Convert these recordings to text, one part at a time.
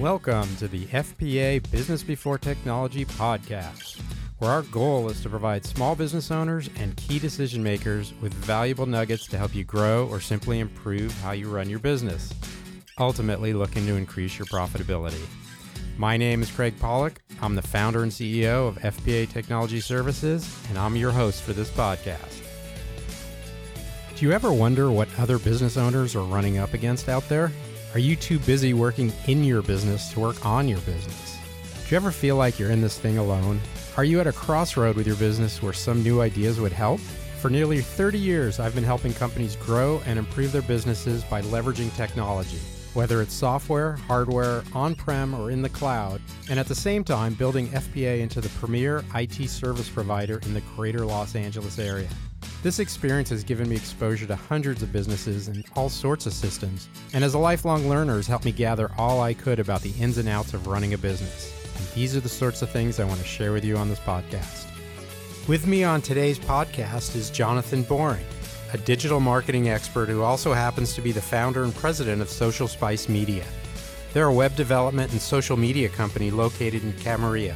Welcome to the FPA Business Before Technology podcast, where our goal is to provide small business owners and key decision makers with valuable nuggets to help you grow or simply improve how you run your business, ultimately looking to increase your profitability. My name is Craig Pollock. I'm the founder and CEO of FPA Technology Services, and I'm your host for this podcast. Do you ever wonder what other business owners are running up against out there? Are you too busy working in your business to work on your business? Do you ever feel like you're in this thing alone? Are you at a crossroad with your business where some new ideas would help? For nearly 30 years, I've been helping companies grow and improve their businesses by leveraging technology, whether it's software, hardware, on prem, or in the cloud, and at the same time building FPA into the premier IT service provider in the greater Los Angeles area. This experience has given me exposure to hundreds of businesses and all sorts of systems, and as a lifelong learner has helped me gather all I could about the ins and outs of running a business. And these are the sorts of things I want to share with you on this podcast. With me on today's podcast is Jonathan Boring, a digital marketing expert who also happens to be the founder and president of Social Spice Media. They're a web development and social media company located in Camarillo.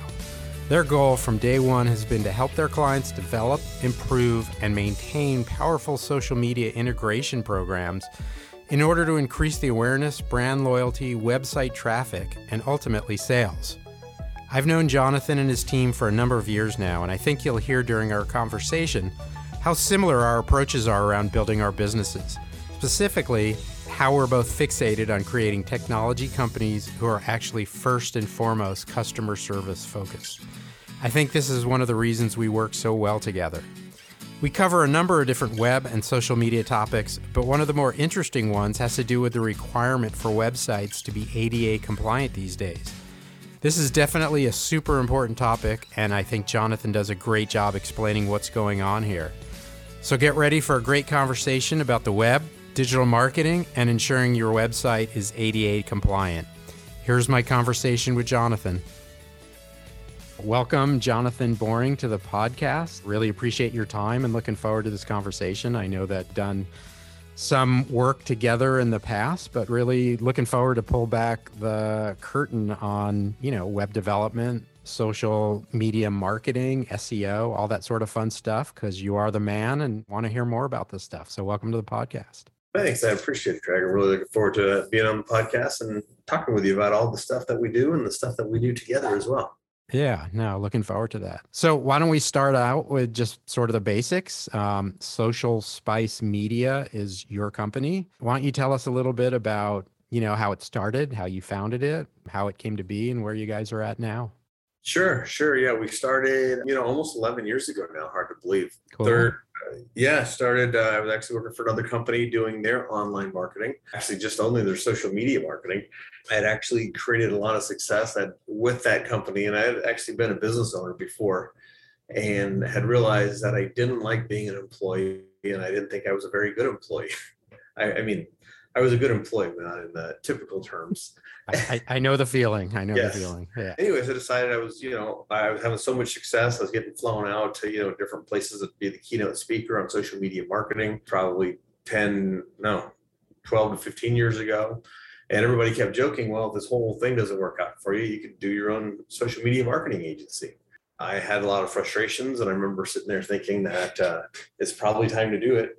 Their goal from day one has been to help their clients develop, improve, and maintain powerful social media integration programs in order to increase the awareness, brand loyalty, website traffic, and ultimately sales. I've known Jonathan and his team for a number of years now, and I think you'll hear during our conversation how similar our approaches are around building our businesses. Specifically, how we're both fixated on creating technology companies who are actually first and foremost customer service focused. I think this is one of the reasons we work so well together. We cover a number of different web and social media topics, but one of the more interesting ones has to do with the requirement for websites to be ADA compliant these days. This is definitely a super important topic, and I think Jonathan does a great job explaining what's going on here. So get ready for a great conversation about the web, digital marketing, and ensuring your website is ADA compliant. Here's my conversation with Jonathan. Welcome, Jonathan Boring, to the podcast. Really appreciate your time and looking forward to this conversation. I know that done some work together in the past, but really looking forward to pull back the curtain on, you know, web development, social media marketing, SEO, all that sort of fun stuff, because you are the man and want to hear more about this stuff. So welcome to the podcast. Thanks. I appreciate it, Craig. I'm really looking forward to being on the podcast and talking with you about all the stuff that we do and the stuff that we do together as well. Yeah, no, looking forward to that. So, why don't we start out with just sort of the basics? Um, Social Spice Media is your company. Why don't you tell us a little bit about, you know, how it started, how you founded it, how it came to be, and where you guys are at now? Sure, sure. Yeah, we started, you know, almost 11 years ago now. Hard to believe. Cool. Third yeah, started. Uh, I was actually working for another company doing their online marketing. Actually, just only their social media marketing. I had actually created a lot of success with that company, and I had actually been a business owner before, and had realized that I didn't like being an employee, and I didn't think I was a very good employee. I, I mean, I was a good employee, but not in the typical terms. I, I know the feeling. I know yes. the feeling. Yeah. Anyways, I decided I was, you know, I was having so much success. I was getting flown out to, you know, different places to be the keynote speaker on social media marketing, probably 10, no, 12 to 15 years ago. And everybody kept joking, well, if this whole thing doesn't work out for you, you could do your own social media marketing agency. I had a lot of frustrations, and I remember sitting there thinking that uh, it's probably time to do it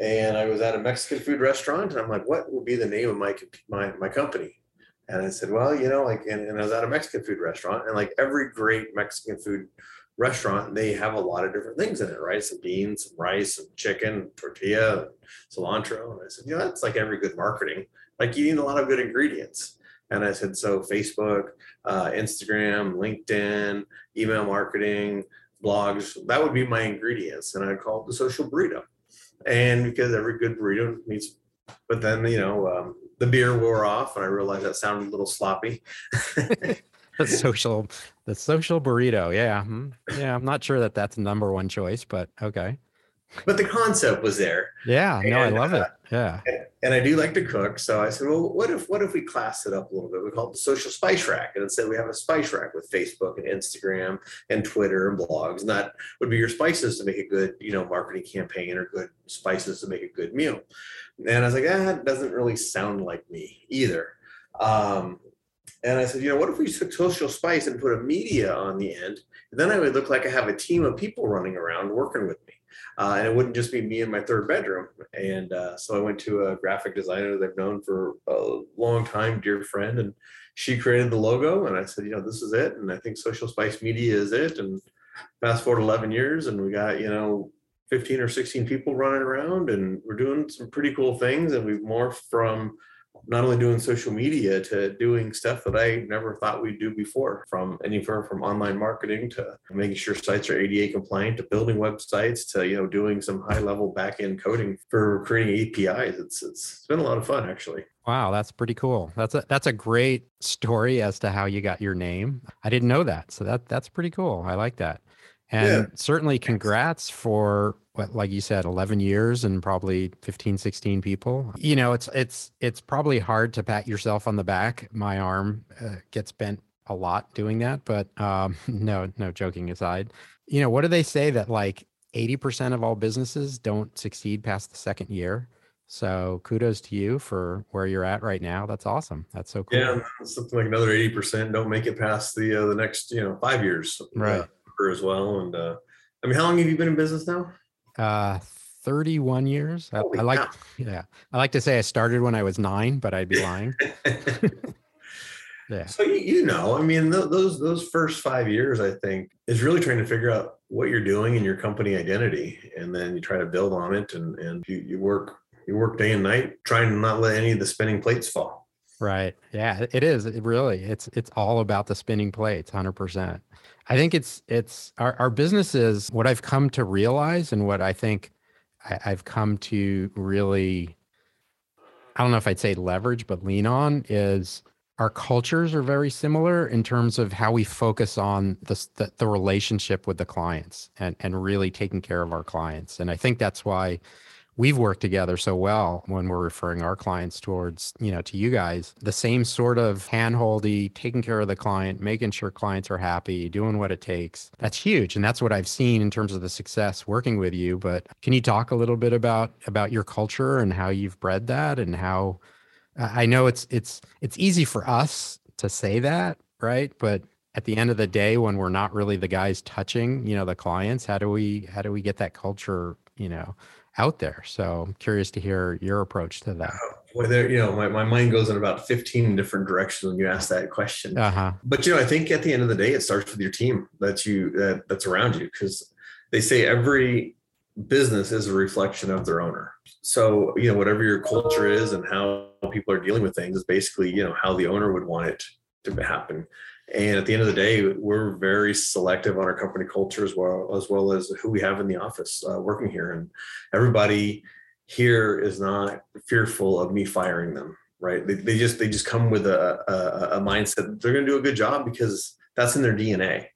and I was at a Mexican food restaurant, and I'm like, "What will be the name of my my my company?" And I said, "Well, you know, like," and, and I was at a Mexican food restaurant, and like every great Mexican food restaurant, they have a lot of different things in it, right? Some beans, some rice, some chicken, tortilla, cilantro. And I said, "You know, that's like every good marketing. Like you need a lot of good ingredients." And I said, "So Facebook, uh, Instagram, LinkedIn, email marketing." blogs that would be my ingredients and i call it the social burrito and because every good burrito needs. But then you know um, the beer wore off, and I realized that sounded a little sloppy. the social, the social burrito. Yeah, hmm. yeah. I'm not sure that that's the number one choice, but okay but the concept was there. Yeah, no, I love uh, it. Yeah, and, and, I do like to cook, so I said, well, what if what if we class it up a little bit? We call it the social spice rack, and instead we have a spice rack with Facebook and Instagram and Twitter and blogs, and that would be your spices to make a good, you know, marketing campaign or good spices to make a good meal. And I was like, ah, that doesn't really sound like me either. Um, And I said, you know, what if we took Social Spice and put a media on the end? And then I would look like I have a team of people running around working with me. Uh, and it wouldn't just be me in my third bedroom. And uh, so I went to a graphic designer that I've known for a long time, dear friend, and she created the logo. And I said, you know, this is it. And I think Social Spice Media is it. And fast forward 11 years, and we got, you know, 15 or 16 people running around, and we're doing some pretty cool things. And we've morphed from not only doing social media to doing stuff that I never thought we'd do before, from anywhere from online marketing to making sure sites are ADA compliant to building websites to you know doing some high level back end coding for creating APIs. It's it's been a lot of fun actually. Wow, that's pretty cool. That's a that's a great story as to how you got your name. I didn't know that, so that that's pretty cool. I like that. And yeah. certainly congrats for what like you said 11 years and probably 15 16 people. You know, it's it's it's probably hard to pat yourself on the back. My arm uh, gets bent a lot doing that, but um no no joking aside. You know, what do they say that like 80% of all businesses don't succeed past the second year? So kudos to you for where you're at right now. That's awesome. That's so cool. Yeah, something like another 80% don't make it past the uh, the next, you know, 5 years. Right. Uh, as well. And uh, I mean, how long have you been in business now? Uh, 31 years. I, I, like, yeah, I like to say I started when I was nine, but I'd be lying. yeah. So you know, I mean, th- those those first five years, I think, is really trying to figure out what you're doing in your company identity, and then you try to build on it, and and you, you work you work day and night trying to not let any of the spinning plates fall. Right. Yeah, it is. It really, it's it's all about the spinning plates, hundred percent. I think it's it's our, our businesses, what I've come to realize and what I think I, I've come to really I don't know if I'd say leverage, but lean on is our cultures are very similar in terms of how we focus on the, the, the relationship with the clients and and really taking care of our clients. And I think that's why we've worked together so well when we're referring our clients towards, you know, to you guys, the same sort of handholdy, taking care of the client, making sure clients are happy, doing what it takes. That's huge. And that's what I've seen in terms of the success working with you. But can you talk a little bit about about your culture and how you've bred that and how I know it's it's it's easy for us to say that, right? But at the end of the day when we're not really the guys touching you know the clients how do we how do we get that culture you know out there. So I'm curious to hear your approach to that. Well, there, you know, my, my mind goes in about 15 different directions when you ask that question. Uh-huh. But you know, I think at the end of the day, it starts with your team that you that, that's around you because they say every business is a reflection of their owner. So, you know, whatever your culture is and how people are dealing with things is basically, you know, how the owner would want it to happen. And at the end of the day, we're very selective on our company culture as well as well as who we have in the office uh, working here. And everybody here is not fearful of me firing them. Right? They, they just they just come with a, a, a mindset they're going to do a good job because that's in their DNA.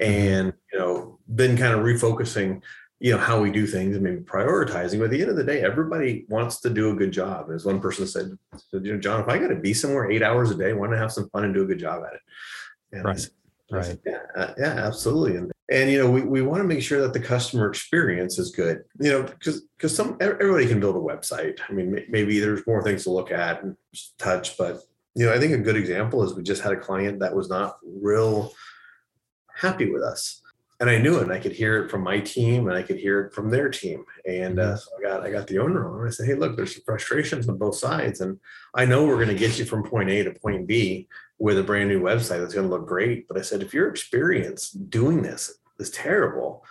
Mm-hmm. And you know, then kind of refocusing you know how we do things and maybe prioritizing but at the end of the day everybody wants to do a good job as one person said you know john if i got to be somewhere eight hours a day want to have some fun and do a good job at it and right. Right. Yeah, uh, yeah, absolutely. And, and you know, we, we want to make sure that the customer experience is good. You know, because because some everybody can build a website. I mean, maybe there's more things to look at and touch, but you know, I think a good example is we just had a client that was not real happy with us and I knew it. And I could hear it from my team, and I could hear it from their team. And uh, mm-hmm. so I got I got the owner on. I said, "Hey, look, there's some frustrations on both sides, and I know we're going to get you from point A to point B with a brand new website that's going to look great. But I said, if your experience doing this is terrible,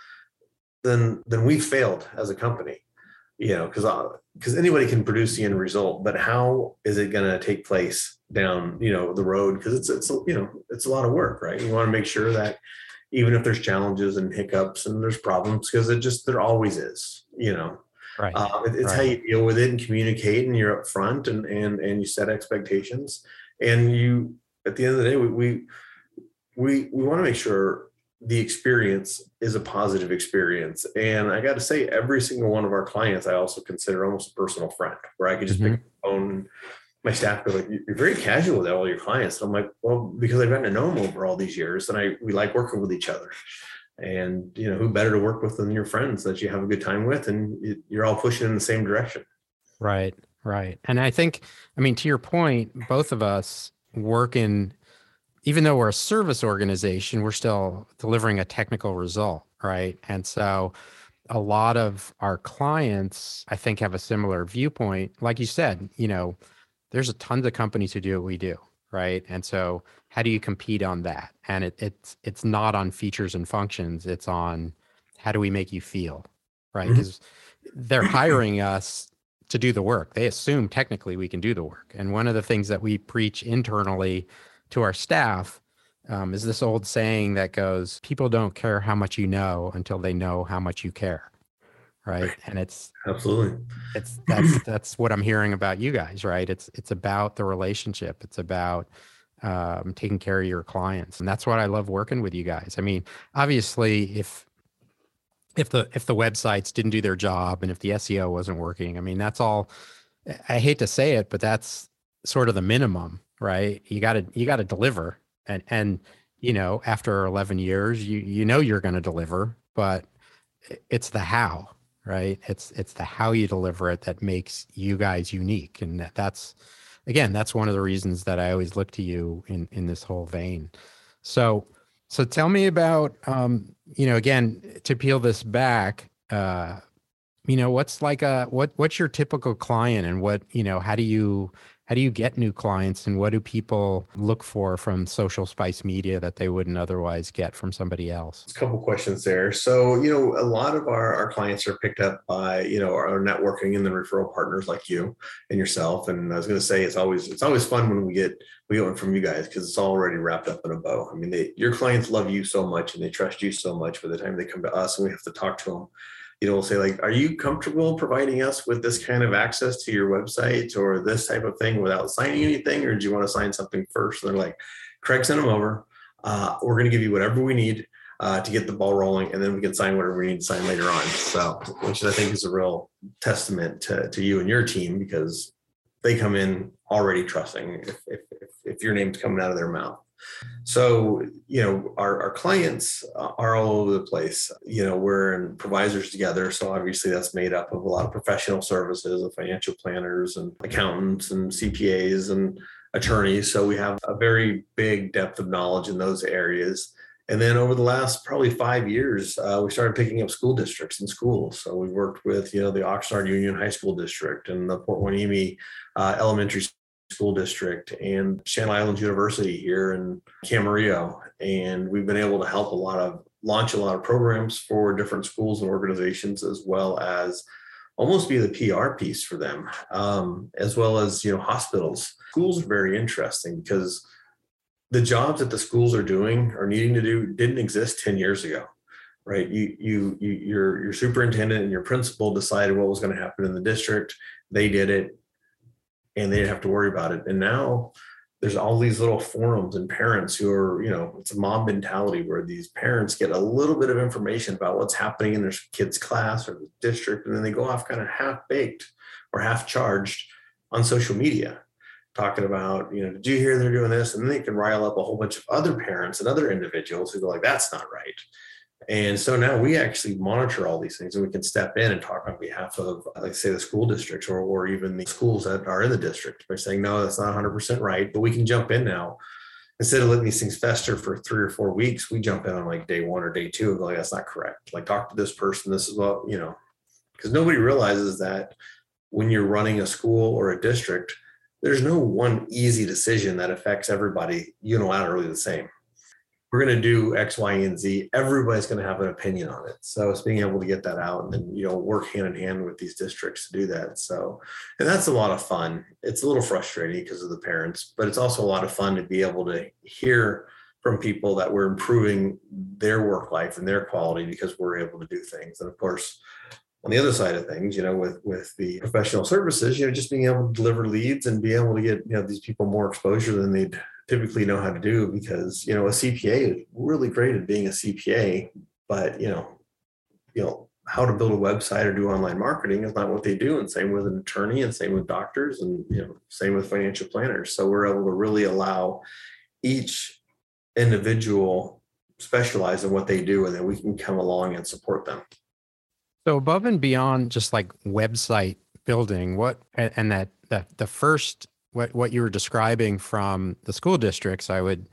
then then we failed as a company. You know, because because uh, anybody can produce the end result, but how is it going to take place down you know the road? Because it's it's you know it's a lot of work, right? You want to make sure that even if there's challenges and hiccups and there's problems because it just there always is you know right uh, it, it's right. how you deal with it and communicate and you're upfront and and and you set expectations and you at the end of the day we we we, we want to make sure the experience is a positive experience and i got to say every single one of our clients i also consider almost a personal friend where i could just mm-hmm. pick the phone my staff go like, "You're very casual with all your clients." And I'm like, "Well, because I've gotten to know them over all these years, and I we like working with each other." And you know, who better to work with than your friends that you have a good time with, and you're all pushing in the same direction. Right, right. And I think, I mean, to your point, both of us work in even though we're a service organization, we're still delivering a technical result, right? And so a lot of our clients, I think, have a similar viewpoint. Like you said, you know, there's a tons of companies who do what we do, right? And so how do you compete on that? And it, it's it's not on features and functions. It's on how do we make you feel, right? Because mm-hmm. they're hiring us to do the work. They assume technically we can do the work. And one of the things that we preach internally to our staff um, is this old saying that goes, people don't care how much you know until they know how much you care. Right. And it's absolutely, it's, that's, that's what I'm hearing about you guys, right? It's, it's about the relationship. It's about, um, taking care of your clients. And that's what I love working with you guys. I mean, obviously if, if the if the websites didn't do their job and if the SEO wasn't working, I mean that's all I hate to say it, but that's sort of the minimum, right? You got to you got to deliver and and you know, after 11 years, you you know you're going to deliver, but it's the how, right? It's it's the how you deliver it that makes you guys unique and that, that's again, that's one of the reasons that I always look to you in in this whole vein. So so tell me about, um, you know, again, to peel this back, uh, you know, what's like a what what's your typical client, and what you know, how do you how do you get new clients, and what do people look for from social spice media that they wouldn't otherwise get from somebody else? A couple questions there. So you know, a lot of our our clients are picked up by you know our networking and the referral partners like you and yourself. And I was going to say it's always it's always fun when we get we get one from you guys because it's already wrapped up in a bow. I mean, they, your clients love you so much and they trust you so much. By the time they come to us and we have to talk to them, you know, we'll say like, "Are you comfortable providing us with this kind of access to your website or this type of thing without signing anything, or do you want to sign something first? And they're like, "Craig, send them over. Uh, we're going to give you whatever we need." Uh, to get the ball rolling, and then we can sign whatever we need to sign later on. So, which I think is a real testament to, to you and your team because they come in already trusting if, if, if your name's coming out of their mouth. So, you know, our, our clients are all over the place. You know, we're in ProVisors together. So obviously that's made up of a lot of professional services and financial planners and accountants and CPAs and attorneys. So we have a very big depth of knowledge in those areas. And then over the last probably five years, uh, we started picking up school districts and schools. So we worked with, you know, the Oxnard Union High School District and the Port Hueneme uh, Elementary School District and Channel Islands University here in Camarillo. And we've been able to help a lot of launch a lot of programs for different schools and organizations, as well as almost be the PR piece for them, um, as well as you know hospitals. Schools are very interesting because the jobs that the schools are doing or needing to do didn't exist 10 years ago right you you, you your your superintendent and your principal decided what was going to happen in the district they did it and they didn't have to worry about it. And now there's all these little forums and parents who are, you know, it's a mob mentality where these parents get a little bit of information about what's happening in their kid's class or the district, and then they go off kind of half baked or half charged on social media talking about, you know, did you hear they're doing this? And then they can rile up a whole bunch of other parents and other individuals who go like, that's not right. And so now we actually monitor all these things and we can step in and talk on behalf of, like say, the school districts or, or even the schools that are in the district by saying, no, that's not 100% right. But we can jump in now. Instead of letting these things fester for three or four weeks, we jump in on like day one or day two and go, like, that's not correct. Like, talk to this person. This is what, you know, because nobody realizes that when you're running a school or a district, there's no one easy decision that affects everybody unilaterally the same we're going to do X, Y, and Z. Everybody's going to have an opinion on it. So it's being able to get that out and then, you know, work hand in hand with these districts to do that. So, and that's a lot of fun. It's a little frustrating because of the parents, but it's also a lot of fun to be able to hear from people that we're improving their work life and their quality because we're able to do things. And of course, on the other side of things, you know, with with the professional services, you know, just being able to deliver leads and be able to get you know these people more exposure than they'd typically know how to do because you know a CPA is really great at being a CPA, but you know, you know how to build a website or do online marketing is not what they do. And same with an attorney, and same with doctors, and you know, same with financial planners. So we're able to really allow each individual specialize in what they do, and then we can come along and support them. So above and beyond just like website building, what and that that the first what what you were describing from the school districts, I would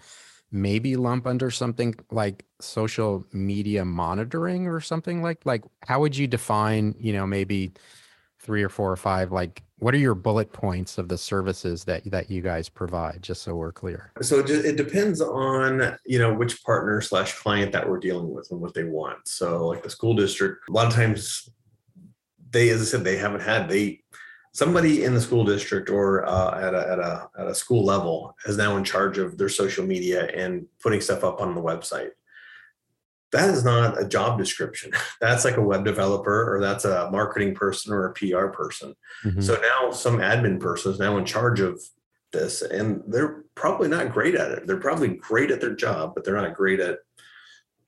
maybe lump under something like social media monitoring or something like like how would you define, you know, maybe three or four or five like what are your bullet points of the services that that you guys provide just so we're clear? So it, depends on you know which partner slash client that we're dealing with and what they want. So like the school district a lot of times they as i said they haven't had they somebody in the school district or uh, at, a, at, a, at a school level is now in charge of their social media and putting stuff up on the website that is not a job description. That's like a web developer or that's a marketing person or a PR person. Mm-hmm. So now some admin person is now in charge of this and they're probably not great at it. They're probably great at their job, but they're not great at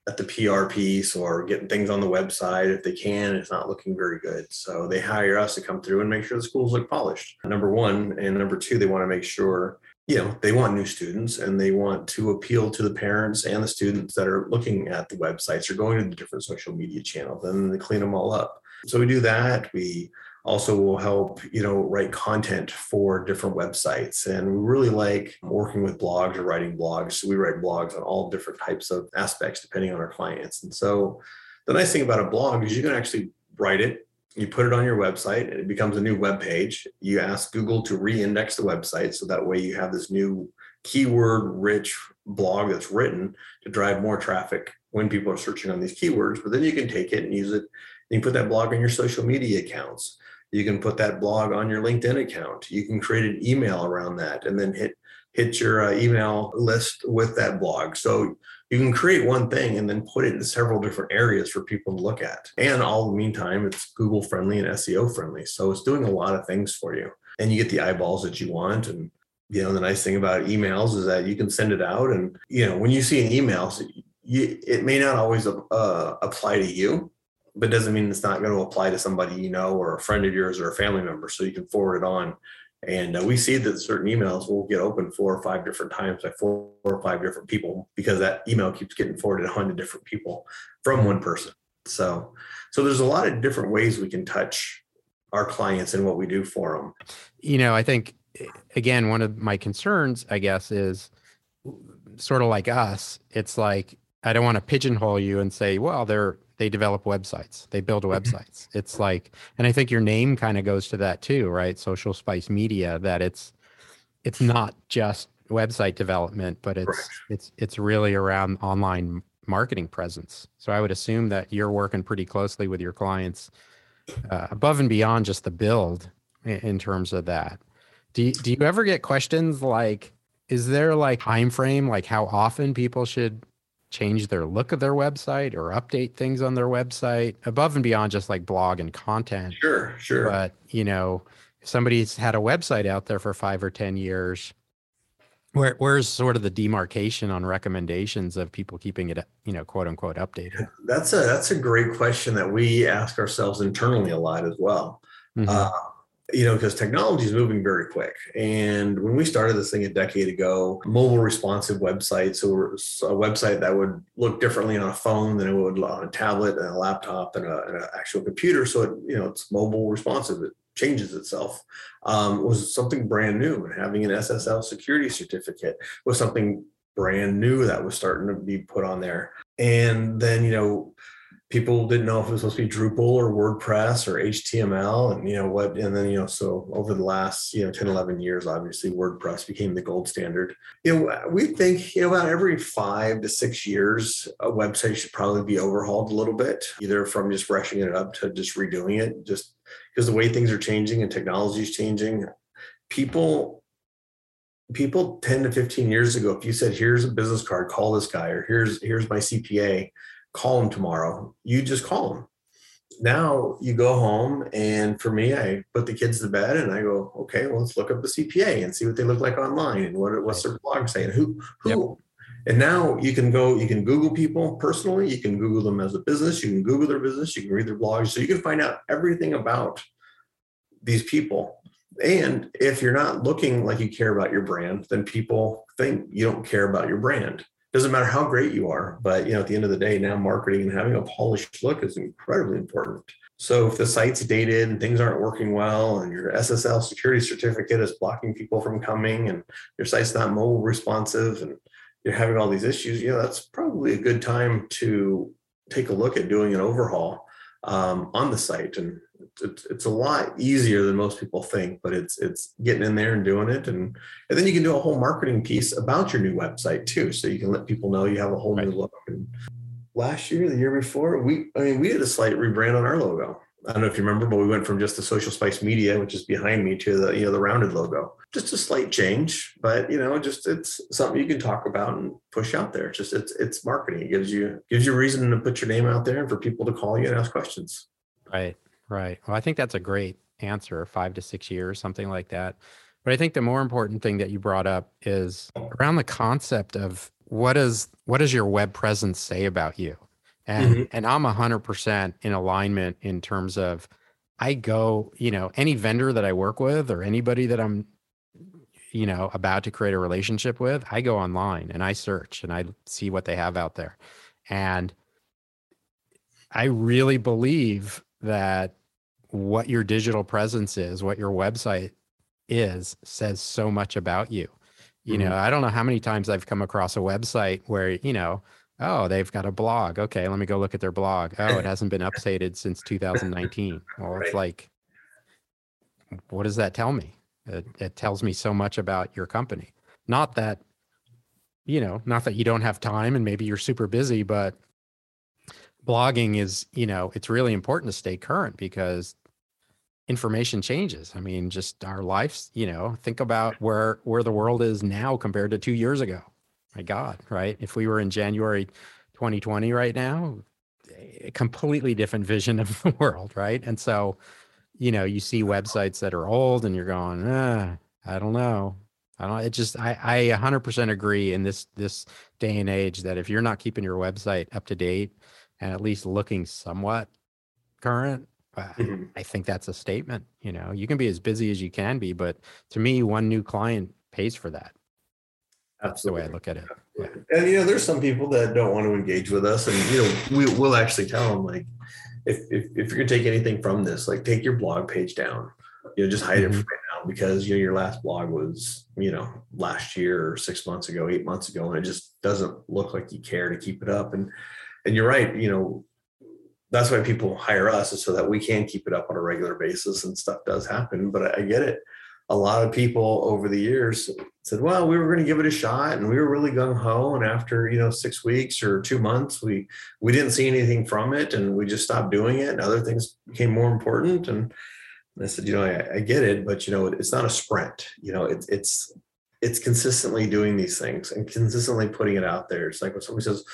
at the PR piece or getting things on the website. If they can, it's not looking very good. So they hire us to come through and make sure the schools look polished. Number one. And number two, they want to make sure you know they want new students and they want to appeal to the parents and the students that are looking at the websites or going to the different social media channels and they clean them all up so we do that we also will help you know write content for different websites and we really like working with blogs or writing blogs so we write blogs on all different types of aspects depending on our clients and so the nice thing about a blog is you can actually write it you put it on your website and it becomes a new web page. You ask Google to re-index the website so that way you have this new keyword rich blog that's written to drive more traffic when people are searching on these keywords. But then you can take it and use it. And you put that blog on your social media accounts. You can put that blog on your LinkedIn account. You can create an email around that and then hit hit your uh, email list with that blog. So you can create one thing and then put it in several different areas for people to look at. And all the meantime, it's Google friendly and SEO friendly. So it's doing a lot of things for you. And you get the eyeballs that you want. And you know, the nice thing about emails is that you can send it out. And you know, when you see an email, so you, it may not always uh, apply to you, but doesn't mean it's not going to apply to somebody you know or a friend of yours or a family member. So you can forward it on and uh, we see that certain emails will get opened four or five different times by four or five different people because that email keeps getting forwarded on to different people from one person. So, so there's a lot of different ways we can touch our clients and what we do for them. You know, I think again, one of my concerns, I guess, is sort of like us. It's like I don't want to pigeonhole you and say, well, they're they develop websites. They build mm-hmm. websites. It's like and i think your name kind of goes to that too right? Social spice media that it's it's not just website development but it's right. it's it's really around online marketing presence. So i would assume that you're working pretty closely with your clients uh, above and beyond just the build in, in terms of that. Do you, do you ever get questions like is there like time frame like how often people should change their look of their website or update things on their website above and beyond just like blog and content. Sure, sure. But, you know, if somebody's had a website out there for five or 10 years, where, where's sort of the demarcation on recommendations of people keeping it, you know, quote unquote updated? That's a, that's a great question that we ask ourselves internally a lot as well. Mm-hmm. Uh, you know, because technology is moving very quick. And when we started this thing a decade ago, mobile responsive websites, so a website that would look differently on a phone than it would on a tablet and a laptop and, an actual computer. So it, you know, it's mobile responsive. It changes itself. Um, was something brand new, and having an SSL security certificate was something brand new that was starting to be put on there. And then, you know, people didn't know if it was supposed to be Drupal or WordPress or HTML and you know what and then you know so over the last you know 10 11 years obviously WordPress became the gold standard. You know we think you know about every 5 to 6 years a website should probably be overhauled a little bit either from just freshening it up to just redoing it just because the way things are changing and technology is changing people people 10 to 15 years ago if you said here's a business card call this guy or here's here's my CPA call them tomorrow. You just call them. Now you go home, and for me, I put the kids to bed, and I go, okay, well, let's look up the CPA and see what they look like online, and what what's their blog saying, who who. Yep. And now you can go, you can Google people personally, you can Google them as a business, you can Google their business, you can read their blogs, so you can find out everything about these people. And if you're not looking like you care about your brand, then people think you don't care about your brand doesn't matter how great you are, but you know, at the end of the day, now marketing and having a polished look is incredibly important. So if the site's dated and things aren't working well, and your SSL security certificate is blocking people from coming, and your site's not mobile responsive, and you're having all these issues, you know, that's probably a good time to take a look at doing an overhaul um, on the site. And it's, it's a lot easier than most people think, but it's it's getting in there and doing it. And, and then you can do a whole marketing piece about your new website too. So you can let people know you have a whole right. new look. And last year, the year before, we I mean, we did a slight rebrand on our logo. I don't know if you remember, but we went from just the Social Spice Media, which is behind me, to the you know the rounded logo. Just a slight change, but you know, just it's something you can talk about and push out there. It's just it's it's marketing. It gives you gives you a reason to put your name out there and for people to call you and ask questions. Right, right. Well, I think that's a great answer. Five to six years, something like that. But I think the more important thing that you brought up is around the concept of what does what does your web presence say about you and mm-hmm. and i'm 100% in alignment in terms of i go you know any vendor that i work with or anybody that i'm you know about to create a relationship with i go online and i search and i see what they have out there and i really believe that what your digital presence is what your website is says so much about you you mm-hmm. know i don't know how many times i've come across a website where you know Oh, they've got a blog. Okay, let me go look at their blog. Oh, it hasn't been updated since 2019. Well, right. it's like, what does that tell me? It, it tells me so much about your company. Not that, you know, not that you don't have time and maybe you're super busy, but blogging is, you know, it's really important to stay current because information changes. I mean, just our lives, you know, think about where where the world is now compared to 2 years ago my God, right? If we were in January 2020 right now, a completely different vision of the world, right? And so, you know, you see websites that are old and you're going, ah, I don't know. I don't, it just, I, I 100% agree in this, this day and age that if you're not keeping your website up to date and at least looking somewhat current, mm-hmm. I think that's a statement. You know, you can be as busy as you can be, but to me, one new client pays for that. That's the way I look at it. Yeah. And you know, there's some people that don't want to engage with us, and you know, we will actually tell them like, if, if if you're gonna take anything from this, like take your blog page down. You know, just hide mm-hmm. it right now because you know your last blog was you know last year or six months ago, eight months ago, and it just doesn't look like you care to keep it up. And and you're right, you know, that's why people hire us is so that we can keep it up on a regular basis and stuff does happen. But I, I get it a lot of people over the years said, well, we were going to give it a shot and we were really gung ho. And after, you know, six weeks or two months, we, we didn't see anything from it and we just stopped doing it and other things became more important. And I said, you know, I, I get it, but you know, it's not a sprint, you know, it's, it's, it's consistently doing these things and consistently putting it out there. It's like when somebody says,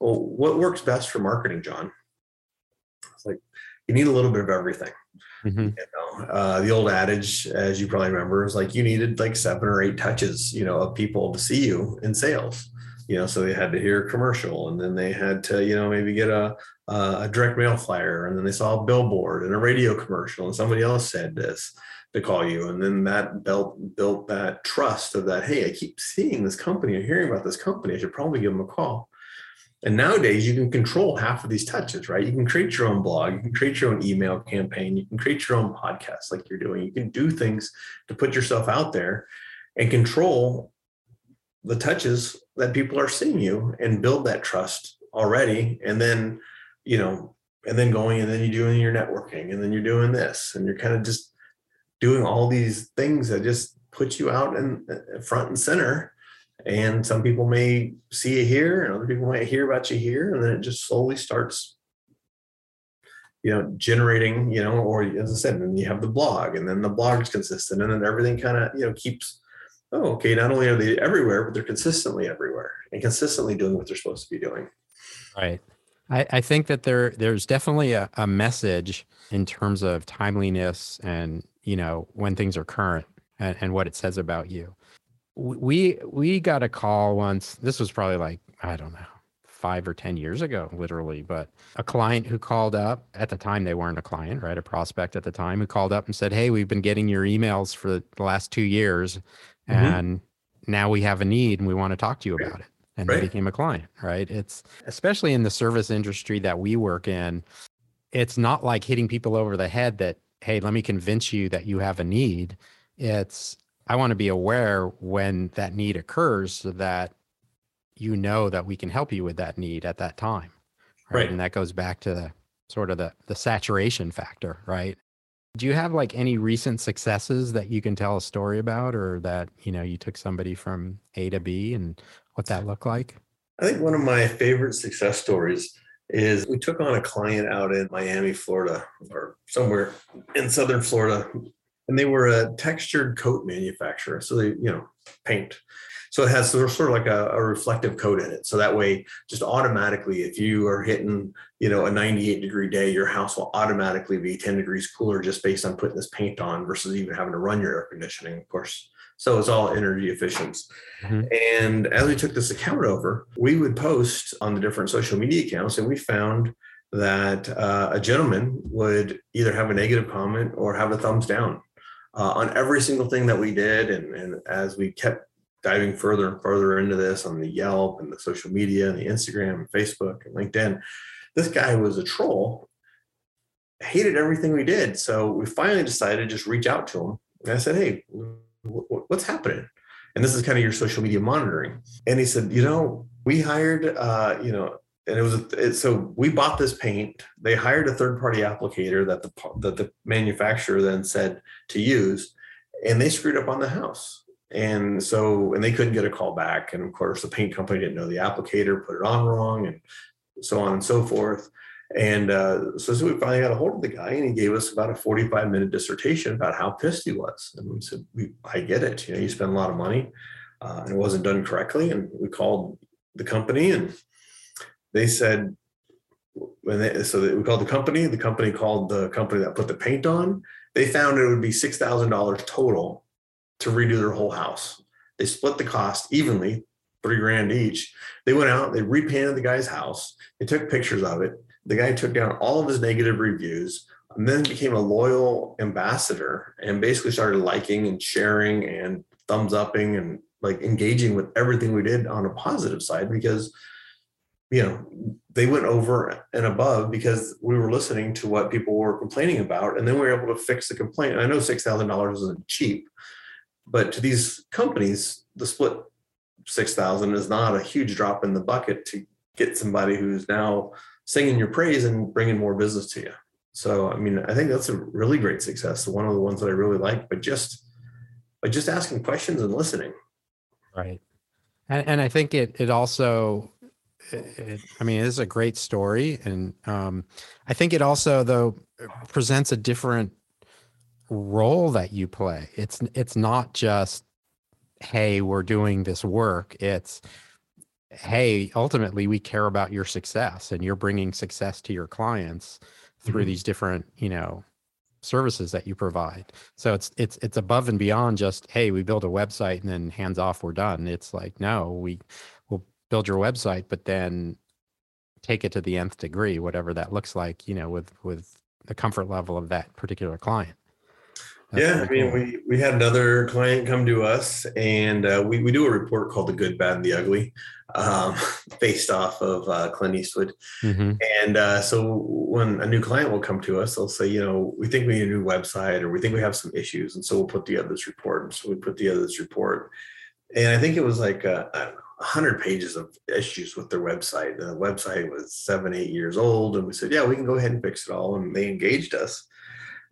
well, what works best for marketing, John? It's like, you need a little bit of everything. Mm-hmm. You know, uh, the old adage, as you probably remember, is like you needed like seven or eight touches, you know, of people to see you in sales. You know, so they had to hear a commercial, and then they had to, you know, maybe get a a direct mail flyer, and then they saw a billboard and a radio commercial, and somebody else said this to call you, and then that built built that trust of that. Hey, I keep seeing this company, or hearing about this company. I should probably give them a call. And nowadays, you can control half of these touches, right? You can create your own blog, you can create your own email campaign, you can create your own podcast like you're doing. You can do things to put yourself out there and control the touches that people are seeing you and build that trust already. And then, you know, and then going and then you're doing your networking and then you're doing this and you're kind of just doing all these things that just put you out in uh, front and center and some people may see you here and other people might hear about you here and then it just slowly starts you know generating you know or as i said and you have the blog and then the blog's consistent and then everything kind of you know keeps oh okay not only are they everywhere but they're consistently everywhere and consistently doing what they're supposed to be doing. Right. I, I think that there there's definitely a, a message in terms of timeliness and you know when things are current and, and what it says about you we we got a call once this was probably like i don't know five or ten years ago literally but a client who called up at the time they weren't a client right a prospect at the time who called up and said hey we've been getting your emails for the last two years mm-hmm. and now we have a need and we want to talk to you about it and right. they became a client right it's especially in the service industry that we work in it's not like hitting people over the head that hey let me convince you that you have a need it's I want to be aware when that need occurs so that you know that we can help you with that need at that time. Right. Right. And that goes back to the sort of the the saturation factor, right? Do you have like any recent successes that you can tell a story about or that, you know, you took somebody from A to B and what that looked like? I think one of my favorite success stories is we took on a client out in Miami, Florida, or somewhere in southern Florida, and they were a textured coat manufacturer. So they, you know, paint. So it has sort of like a, a reflective coat in it. So that way, just automatically, if you are hitting, you know, a 98 degree day, your house will automatically be 10 degrees cooler just based on putting this paint on versus even having to run your air conditioning, of course. So it's all energy efficient. Mhm. And as we took this account over, we would post on the different social media accounts, and we found that uh, a gentleman would either have a negative comment or have a thumbs down uh, on every single thing that we did. And, and as we kept diving further and further into this on the Yelp and the social media and the Instagram and Facebook and LinkedIn, this guy was a troll, hated everything we did. So we finally decided to just reach out to him. And I said, Hey, wh- wh- what's happening? And this is kind of your social media monitoring. And he said, You know, we hired, uh, you know, and it was it, so we bought this paint. They hired a third party applicator that the that the manufacturer then said to use, and they screwed up on the house. And so, and they couldn't get a call back. And of course, the paint company didn't know the applicator, put it on wrong, and so on and so forth. And uh, so, so we finally got a hold of the guy, and he gave us about a 45 minute dissertation about how pissed he was. And we said, we, I get it. You know, you spend a lot of money, uh, and it wasn't done correctly. And we called the company, and they said, when they, so we called the company. The company called the company that put the paint on. They found it would be six thousand dollars total to redo their whole house. They split the cost evenly, three grand each. They went out, they repainted the guy's house, they took pictures of it. The guy took down all of his negative reviews and then became a loyal ambassador and basically started liking and sharing and thumbs upping and like engaging with everything we did on a positive side because you know they went over and above because we were listening to what people were complaining about and then we were able to fix the complaint. I know $6000 isn't cheap but to these companies the split 6000 is not a huge drop in the bucket to get somebody who's now singing your praise and bringing more business to you. So i mean i think that's a really great success one of the ones that i really like but just by just asking questions and listening. Right. And, and I think it, it also, it, I mean, it is a great story. And um, I think it also, though, presents a different role that you play. It's, it's not just, hey, we're doing this work. It's, hey, ultimately, we care about your success and you're bringing success to your clients through Mhm. these different, you know, services that you provide. So it's it's it's above and beyond just hey, we build a website and then hands off, we're done. It's like no, we build your website, but then take it to the nth degree, whatever that looks like, you know, with with the comfort level of that particular client. That's yeah, I mean, cool. we we had another client come to us, and uh, we we do a report called "The Good, Bad, and the Ugly," um, based off of uh, Clint Eastwood. Mhm. And uh, so when a new client will come to us, they'll say, you know, we think we need a new website, or we think we have some issues, and so we'll put together this report. And so we put together this report, and I think it was like uh, I don't know, hundred pages of issues with their website. The website was seven, eight years old, and we said, yeah, we can go ahead and fix it all, and they engaged us.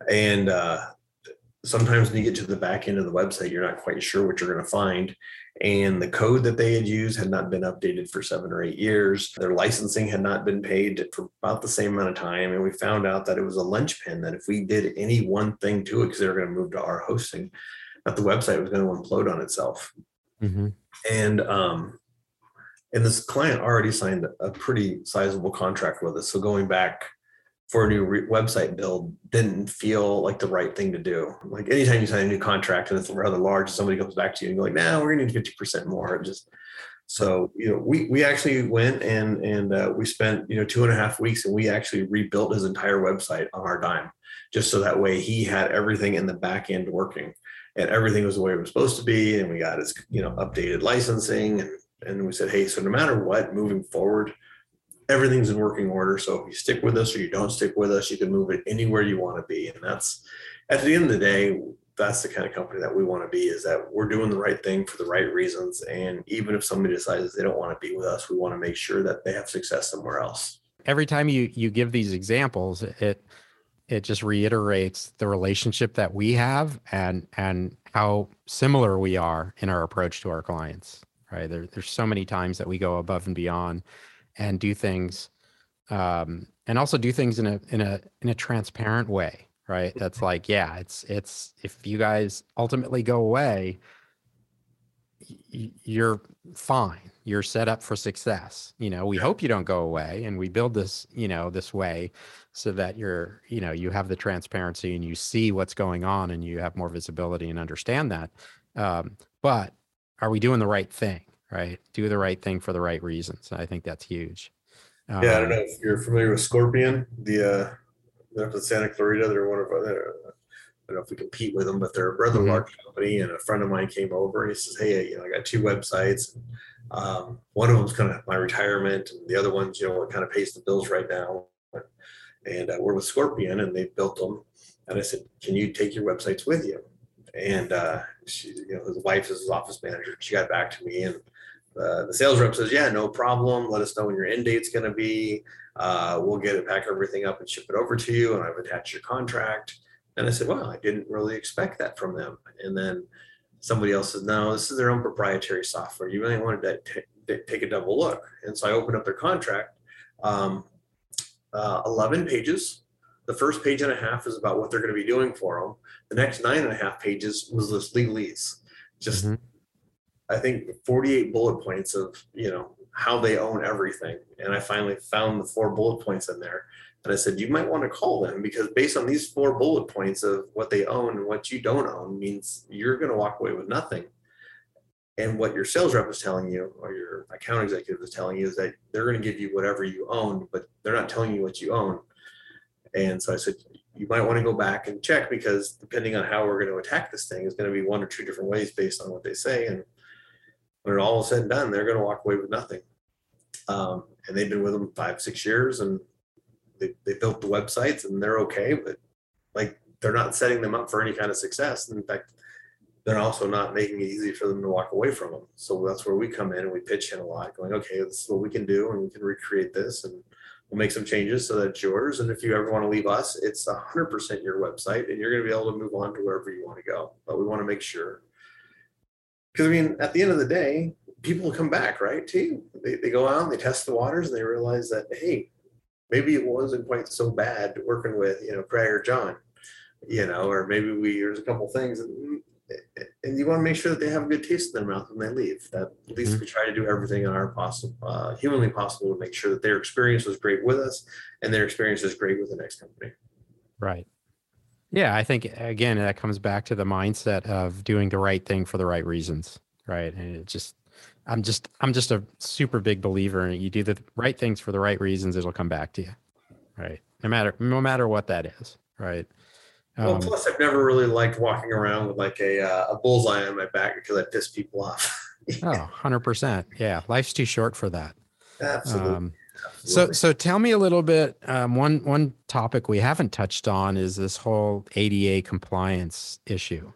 And uh, sometimes when you get to the back end of the website, you're not quite sure what you're going to find. And the code that they had used had not been updated for seven or eight years. Their licensing had not been paid for about the same amount of time. And we found out that it was a linchpin that if we did any one thing to it, because they were going to move to our hosting, that the website was going to implode on itself. Mhm. And um, and this client already signed a pretty sizable contract with us. So going back for a new re- website build didn't feel like the right thing to do. Like anytime you sign a new contract and it's rather large, somebody comes back to you and you're like, "Nah, we're gonna need fifty percent more." Just so you know, we we actually went and and uh, we spent you know two and a half weeks and we actually rebuilt his entire website on our dime, just so that way he had everything in the back end working, and everything was the way it was supposed to be, and we got his you know updated licensing and and we said, hey, so no matter what, moving forward, everything's in working order. So if you stick with us or you don't stick with us, you can move it anywhere you want to be. And that's at the end of the day, that's the kind of company that we want to be is that we're doing the right thing for the right reasons and even if somebody decides they don't want to be with us we want to make sure that they have success somewhere else every time you you give these examples it it just reiterates the relationship that we have and and how similar we are in our approach to our clients right? There, there's so many times that we go above and beyond and do things um, and also do things in a in a in a transparent way right? That's like yeah it's it's if you guys ultimately go away you're fine. You're set up for success. You know we hope you don't go away and we build this you know this way so that you're you know you have the transparency and you see what's going on and you have more visibility and understand that. Um, but are we doing the right thing right? Do the right thing for the right reasons. I think that's huge. Um, yeah i don't um, know if you're familiar with scorpion the uh up in santa clarita they're one of our don't know if we compete with them, but they're a rather mm-hmm. large company. And a friend of mine came over and he says, Hey, you know, I got two websites. Um, one of them's kind of my retirement, and the other one's, you know, what kind of pays the bills right now. And uh, we're with Scorpion and they built them. And I said, Can you take your websites with you? And uh, she, you know, his wife is his office manager. She got back to me and uh, the sales rep says, "Yeah, no problem. Let us know when your end date's going to be. Uh, we'll get it, pack everything up, and ship it over to you. And I've attached your contract." And I said, well, I didn't really expect that from them. And then somebody else said, no, this is their own proprietary software. You really wanted to t- take a double look. And so I opened up their contract, um, uh, 11 pages. The first page and a half is about what they're going to be doing for them. The next nine and a half pages was this legalese. Just, mm-hmm. I think 48 bullet points of, you know, how they own everything. And I finally found the four bullet points in there. And I said, you might want to call them because based on these four bullet points of what they own and what you don't own means you're going to walk away with nothing. And what your sales rep is telling you or your account executive is telling you is that they're going to give you whatever you own, but they're not telling you what you own. And so I said, you might want to go back and check because depending on how we're going to attack this thing is going to be one or two different ways based on what they say. And when it all is said and done, they're going to walk away with nothing. Um, and they've been with them five, six years and they, they built the websites and they're okay, but like they're not setting them up for any kind of success. And in fact, they're also not making it easy for them to walk away from them. So that's where we come in and we pitch in a lot, going, okay, this is what we can do, and we can recreate this, and we'll make some changes so that it's yours. And if you ever want to leave us, it's 100% your website, and you're going to be able to move on to wherever you want to go. But we want to make sure, because I mean, at the end of the day, people come back, right? Too, they, they go out and they test the waters, and they realize that hey, maybe it wasn't quite so bad working with you know Craig or John, you know, or maybe we there's a couple things and, and you want to make sure that they have a good taste in their mouth when they leave. That at least mm-hmm. we try to do everything in our possible, uh, humanly possible to make sure that their experience was great with us and their experience is great with the next company. Right. Yeah, I think again that comes back to the mindset of doing the right thing for the right reasons, right? And it just I'm just I'm just a super big believer in it. You do the right things for the right reasons, it'll come back to you. Right. No matter no matter what that is. Right. Um, well, plus I've never really liked walking around with like a uh, a bullseye on my back because I piss people off. oh, 100%. Yeah, life's too short for that. Absolutely. Um, so so tell me a little bit um, one one topic we haven't touched on is this whole ADA compliance issue.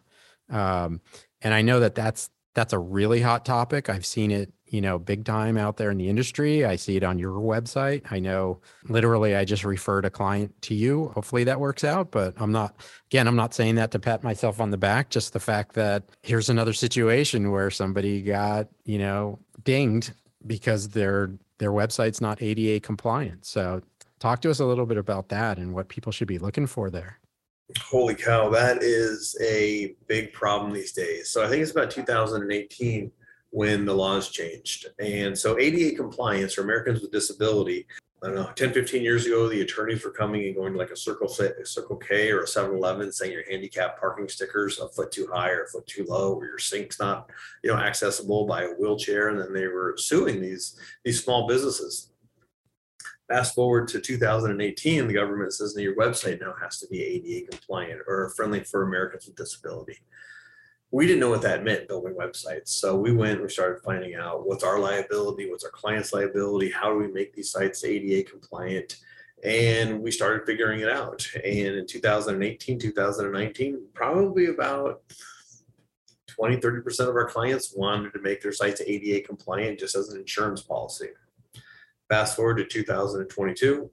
Um, and I know that that's that's a really hot topic. I've seen it, you know, big time out there in the industry. I see it on your website. I know literally I just referred a client to you. Hopefully that works out, but I'm not again, I'm not saying that to pat myself on the back, just the fact that here's another situation where somebody got, you know, dinged because their their website's not ADA compliant. So talk to us a little bit about that and what people should be looking for there. Holy cow, that is a big problem these days. So I think it's about 2018 when the laws changed. And so ADA compliance for Americans with disability, I don't know, 10, 15 years ago, the attorneys were coming and going to like a Circle, Circle K or a 7 Eleven saying your handicap parking stickers a foot too high or a foot too low, or your sink's not, you know, accessible by a wheelchair. And then they were suing these, these small businesses. Fast forward to 2018, the government says that your website now has to be ADA compliant or friendly for Americans with disability. We didn't know what that meant building websites. So we went, we started finding out what's our liability, what's our client's liability, how do we make these sites ADA compliant? and we started figuring it out. And in 2018, 2019, probably about 20, 30% of our clients wanted to make their sites ADA compliant just as an insurance policy. Fast forward to 2022,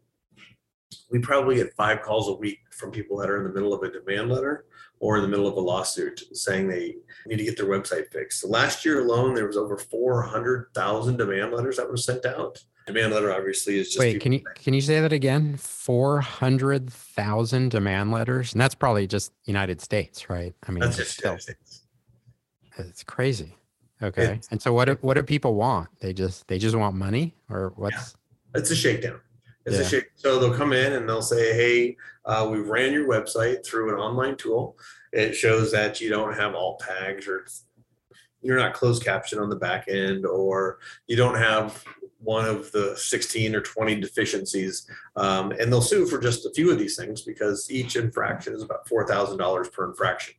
we probably get five calls a week from people that are in the middle of a demand letter or in the middle of a lawsuit saying they need to get their website fixed. So last year alone, there was over 400,000 demand letters that were sent out. Demand letter obviously is just Wait, can you can you say that again? 400,000 demand letters? And that's probably just United States, right? I mean, that's just still- United States. it's crazy. Okay. It's- and so what do, what do people want? They just they just want money or what's It's a shakedown. It's a Yeah. shake. So they'll come in and they'll say, "Hey, uh, we ran your website through an online tool. It shows that you don't have alt tags or you're not closed caption on the back end, or you don't have one of the 16 or 20 deficiencies." Um, and they'll sue for just a few of these things because each infraction is about four thousand dollars per infraction.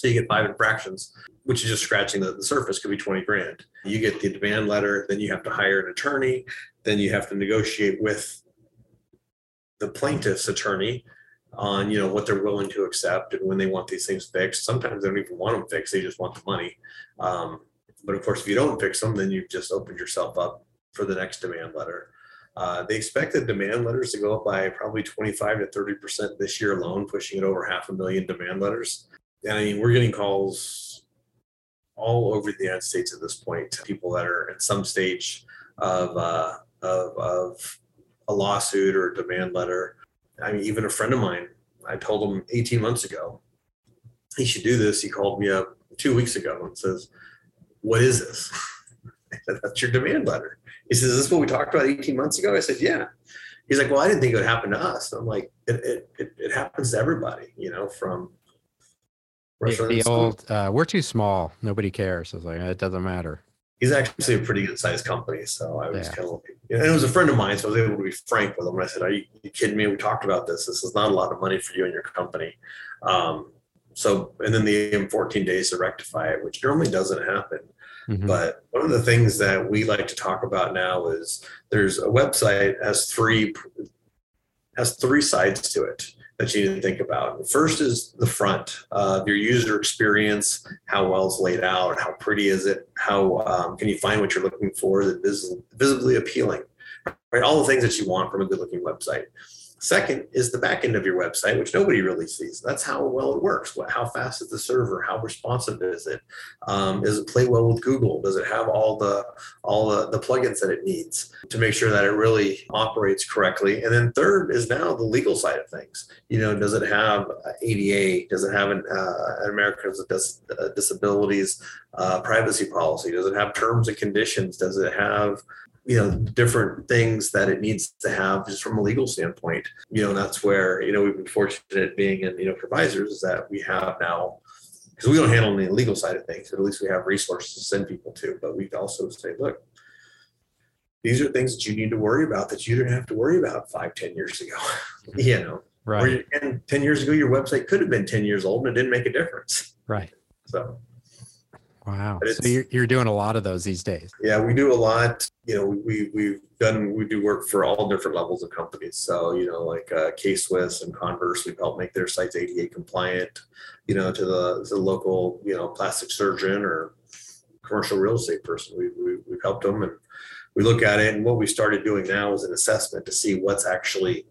So you get five infractions, which is just scratching the, the surface, could be 20 grand. You get the demand letter, then you have to hire an attorney, then you have to negotiate with the plaintiff's attorney on, you know, what they're willing to accept and when they want these things fixed. Sometimes they don't even want them fixed, they just want the money. Um, but of course, if you don't fix them, then you've just opened yourself up for the next demand letter. Uh, they expect the demand letters to go up by probably 25 to 30% this year alone, pushing it over half a million demand letters. And I mean, we're getting calls all over the United States at this point, people that are at some stage of, uh, of, of a lawsuit or a demand letter. I mean, even a friend of mine, I told him 18 months ago, he should do this. He called me up two weeks ago and says, What is this? I said, That's your demand letter. He says, Is this what we talked about 18 months ago? I said, Yeah. He's like, Well, I didn't think it would happen to us. I'm like, It, it, it, it happens to everybody, you know, from the, the old uh, we're too small. Nobody cares. I was like, it doesn't matter. he's actually a pretty good sized company. So I was Yeah. kind of, and it was a friend of mine. So I was able to be frank with him. I said, Are you, you kidding me? We talked about this. This is not a lot of money for you and your company. Um, so, and then they gave him 14 days to rectify it, which normally doesn't happen. Mhm. But one of the things that we like to talk about now is there's a website has three has three sides to it that you need to think about. First is the front of your user experience, how well it's laid out, how pretty is it, how um, can you find what you're looking for, is it vis- visibly appealing, right? All the things that you want from a good-looking website. Second is the back end of your website, which nobody really sees. That's how well it works. What, how fast is the server? How responsive is it? Um, does it play well with Google? Does it have all the all the, the plugins that it needs to make sure that it really operates correctly? And then third is now the legal side of things. You know, does it have ADA? Does it have an, uh, an Americans with Dis- uh, Disabilities uh, privacy policy? Does it have terms and conditions? Does it have you know different things that it needs to have just from a legal standpoint you know and that's where you know we've been fortunate being in you know provisors is that we have now because we don't handle the legal side of things but at least we have resources to send people to but we also say look these are things that you need to worry about that you didn't have to worry about five ten years ago you know right. or and 10 years ago your website could have been 10 years old and it didn't make a difference Right. so Wow. So you're, you're doing a lot of those these days. Yeah, we do a lot. You know, we we've done we do work for all different levels of companies. So you know, like uh, K Swiss and Converse, we've helped make their sites ADA compliant. You know, to the the local you know plastic surgeon or commercial real estate person, we, we we've helped them and we look at it. And what we started doing now is an assessment to see what's actually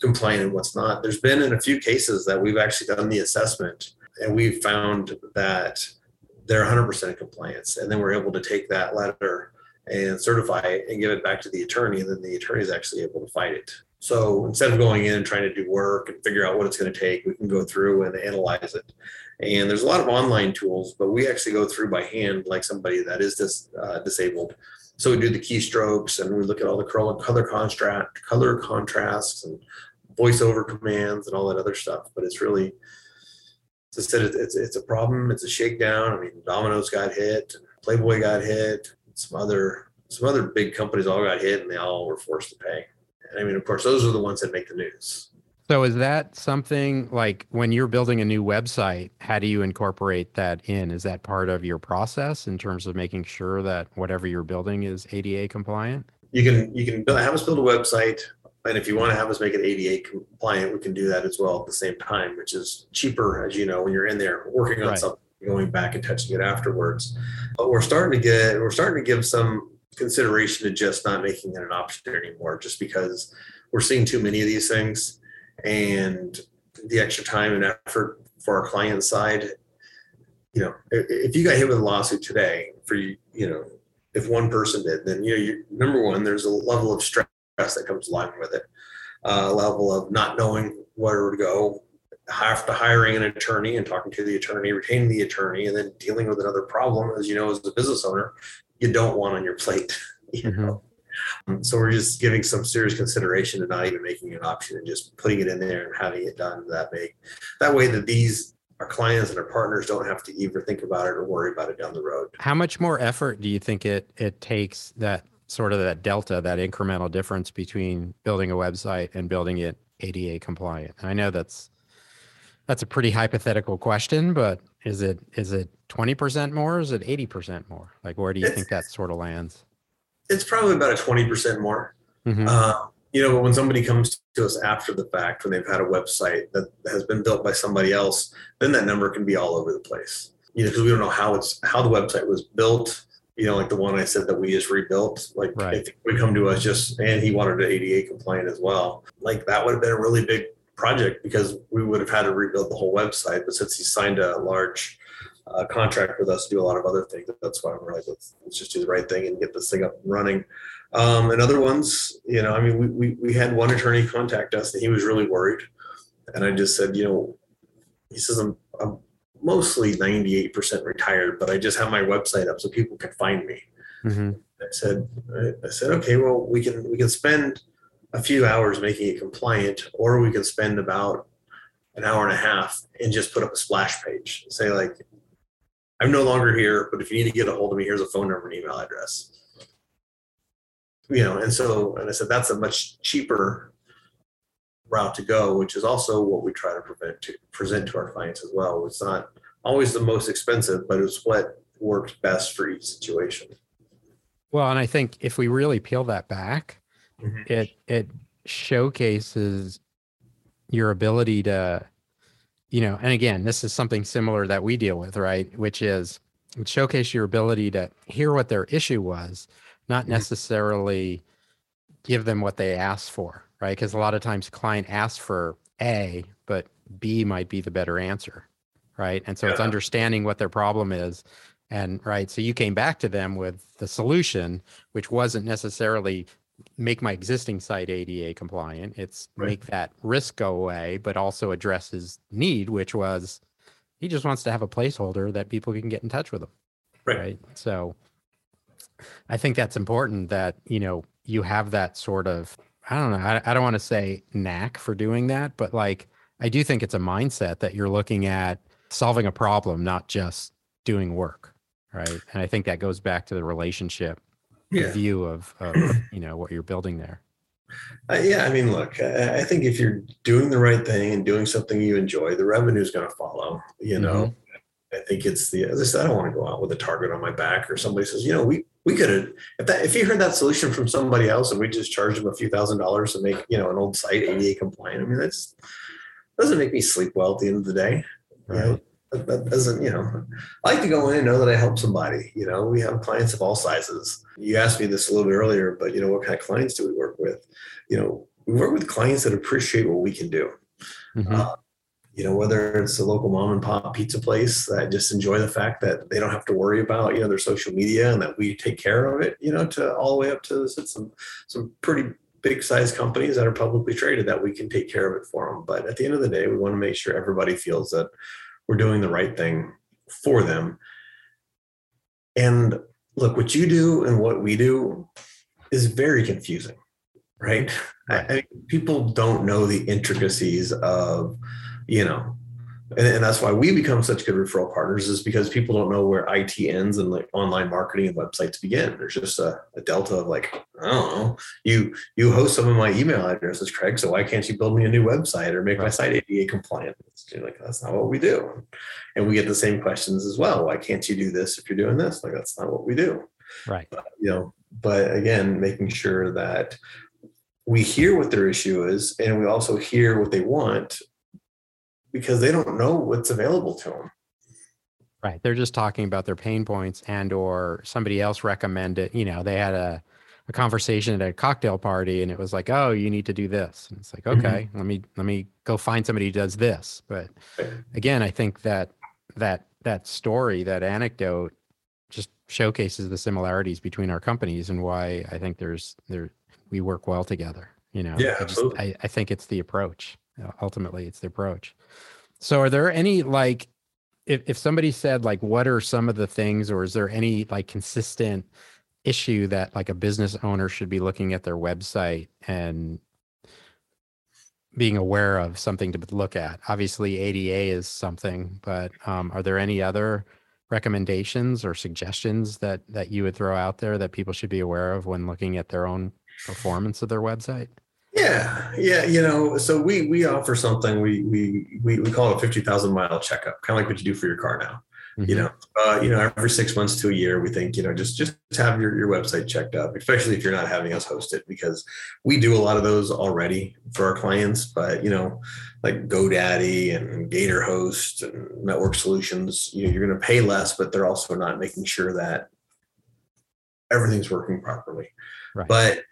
compliant and what's not. There's been in a few cases that we've actually done the assessment and we've found that they're 100% in compliance. And then we're able to take that letter and certify it and give it back to the attorney. And then the attorney is actually able to fight it. So instead of going in and trying to do work and figure out what it's going to take, we can go through and analyze it. And there's a lot of online tools, but we actually go through by hand, like somebody that is dis, uh, disabled. So we do the keystrokes and we look at all the color contrast, color contrasts, and voiceover commands and all that other stuff. But it's really, as I said, it- it's it's a problem. It's a shakedown. I mean, Domino's got hit, Playboy got hit, some other some other big companies all got hit, and they all were forced to pay. And I mean, of course, those are the ones that make the news. So is that something like when you're building a new website, how do you incorporate that in? Is that part of your process in terms of making sure that whatever you're building is ADA compliant? You can you can build, have us build a website And if you want to have us make it ADA compliant, we can do that as well at the same time, which is cheaper, as you know, when you're in there working on Right. something, going back and touching it afterwards. But we're starting to get, we're starting to give some consideration to just not making it an option anymore, just because we're seeing too many of these things. And the extra time and effort for our client side, you know, if you got hit with a lawsuit today for you, you know, if one person did, then you know, you, number one, there's a level of stress that comes along with it, a level of not knowing where to go, after hiring an attorney and talking to the attorney, retaining the attorney, and then dealing with another problem, as you know, as a business owner, you don't want on your plate. You Mhm. know, Um, so we're just giving some serious consideration to not even making an option and just putting it in there and having it done that way. That way that these our clients and our partners don't have to either think about it or worry about it down the road. How much more effort do you think it it takes that sort of that delta, that incremental difference between building a website and building it ADA compliant? And I know that's that's a pretty hypothetical question, but is it is it 20% more? Or is it 80% more? Like where do you It's- think that sort of lands? It's probably about a twenty percent more. Mhm. Uh, you know, when somebody comes to us after the fact, when they've had a website that has been built by somebody else, then that number can be all over the place. You know, because we don't know how it's how the website was built. You know, like the one I said that we just rebuilt. Like Right. if would come to us just and he wanted an ADA compliant as well. Like that would have been a really big project because we would have had to rebuild the whole website. But since he signed a large uh, contract with us to do a lot of other things, that's why we're like, let's, let's just do the right thing and get this thing up and running. Um, and other ones, you know, I mean, we, we, we had one attorney contact us and he was really worried. And I just said, you know, he says, I'm, I'm mostly 98% retired, but I just have my website up so people can find me. Mhm. I said, I said, okay, well, we can, we can spend a few hours making it compliant, or we can spend about an hour and a half and just put up a splash page. Say like, I'm no longer here, but if you need to get a hold of me, here's a phone number and email address. You know, and so, and I said, that's a much cheaper route to go, which is also what we try to prevent to present to our clients as well. It's not always the most expensive, but it's what works best for each situation. Well, and I think if we really peel that back, Mhm. it it showcases your ability to, you know, and again, this is something similar that we deal with, right? Which is showcase your ability to hear what their issue was, not Mhm. necessarily give them what they asked for, right? Because a lot of times client asks for A, but B might be the better answer, right? And so it's understanding what their problem is. And right, so you came back to them with the solution, which wasn't necessarily make my existing site ADA compliant. It's Right. make that risk go away, but also address his need, which was he just wants to have a placeholder that people can get in touch with him. Right. So I think that's important that, you know, you have that sort of, I don't know, I, I don't want to say knack for doing that, but like, I do think it's a mindset that you're looking at solving a problem, not just doing work. Right. And I think that goes back to the relationship Yeah. view of, of you know, what you're building there. Uh, yeah, I mean, look, I, I think if you're doing the right thing and doing something you enjoy, the revenue is going to follow. You know, I think it's the. As I said, I don't want to go out with a target on my back, or somebody says, you know, we we could have if that if you heard that solution from somebody else and we just charged them a few thousand dollars to make you know an old site ADA compliant. I mean, that's doesn't make me sleep well at the end of the day. Right. That, that doesn't, you know, I like to go in and know that I help somebody. You know, we have clients of all sizes. You asked me this a little bit earlier, but you know, what kind of clients do we work with? You know, we work with clients that appreciate what we can do. Mhm. Uh, you know, whether it's a local mom and pop pizza place that just enjoy the fact that they don't have to worry about, you know, their social media and that we take care of it, you know, to all the way up to some some pretty big size companies that are publicly traded that we can take care of it for them. But at the end of the day, we want to make sure everybody feels that we're doing the right thing for them. And look, what you do and what we do is very confusing, right? I, I people don't know the intricacies of, you know, and, and that's why we become such good referral partners is because people don't know where IT ends and like online marketing and websites begin. There's just a, a delta of like, I don't know, you you host some of my email addresses, Craig. So why can't you build me a new website or make my site ADA compliant? Like that's not what we do. And we get the same questions as well. Why can't you do this if you're doing this? Like that's not what we do Right. but, you know but again making sure that we hear what their issue is and we also hear what they want because they don't know what's available to them. Right. They're just talking about their pain points and or somebody else recommended, you know, they had a, a conversation at a cocktail party and it was like, oh, you need to do this. And it's like, Mhm. okay, let me let me go find somebody who does this. But again, I think that that that story, that anecdote just showcases the similarities between our companies and why I think there's there we work well together. You know, Yeah, I, just, absolutely. I, I think it's the approach. Ultimately, it's the approach. So, are there any like, if if somebody said like, what are some of the things, or is there any like consistent issue that like a business owner should be looking at their website and being aware of something to look at? Obviously, ADA is something, but um, are there any other recommendations or suggestions that that you would throw out there that people should be aware of when looking at their own performance of their website? Yeah, yeah, you know, so we we offer something we we we, we call it a fifty thousand mile checkup, kind of like what you do for your car now. You Mhm. know, uh, you know, every six months to a year, we think you know just just have your your website checked up, especially if you're not having us host it, because we do a lot of those already for our clients. But you know, like GoDaddy and Gator Host and Network Solutions, you know, you're going to pay less, but they're also not making sure that everything's working properly. Right. But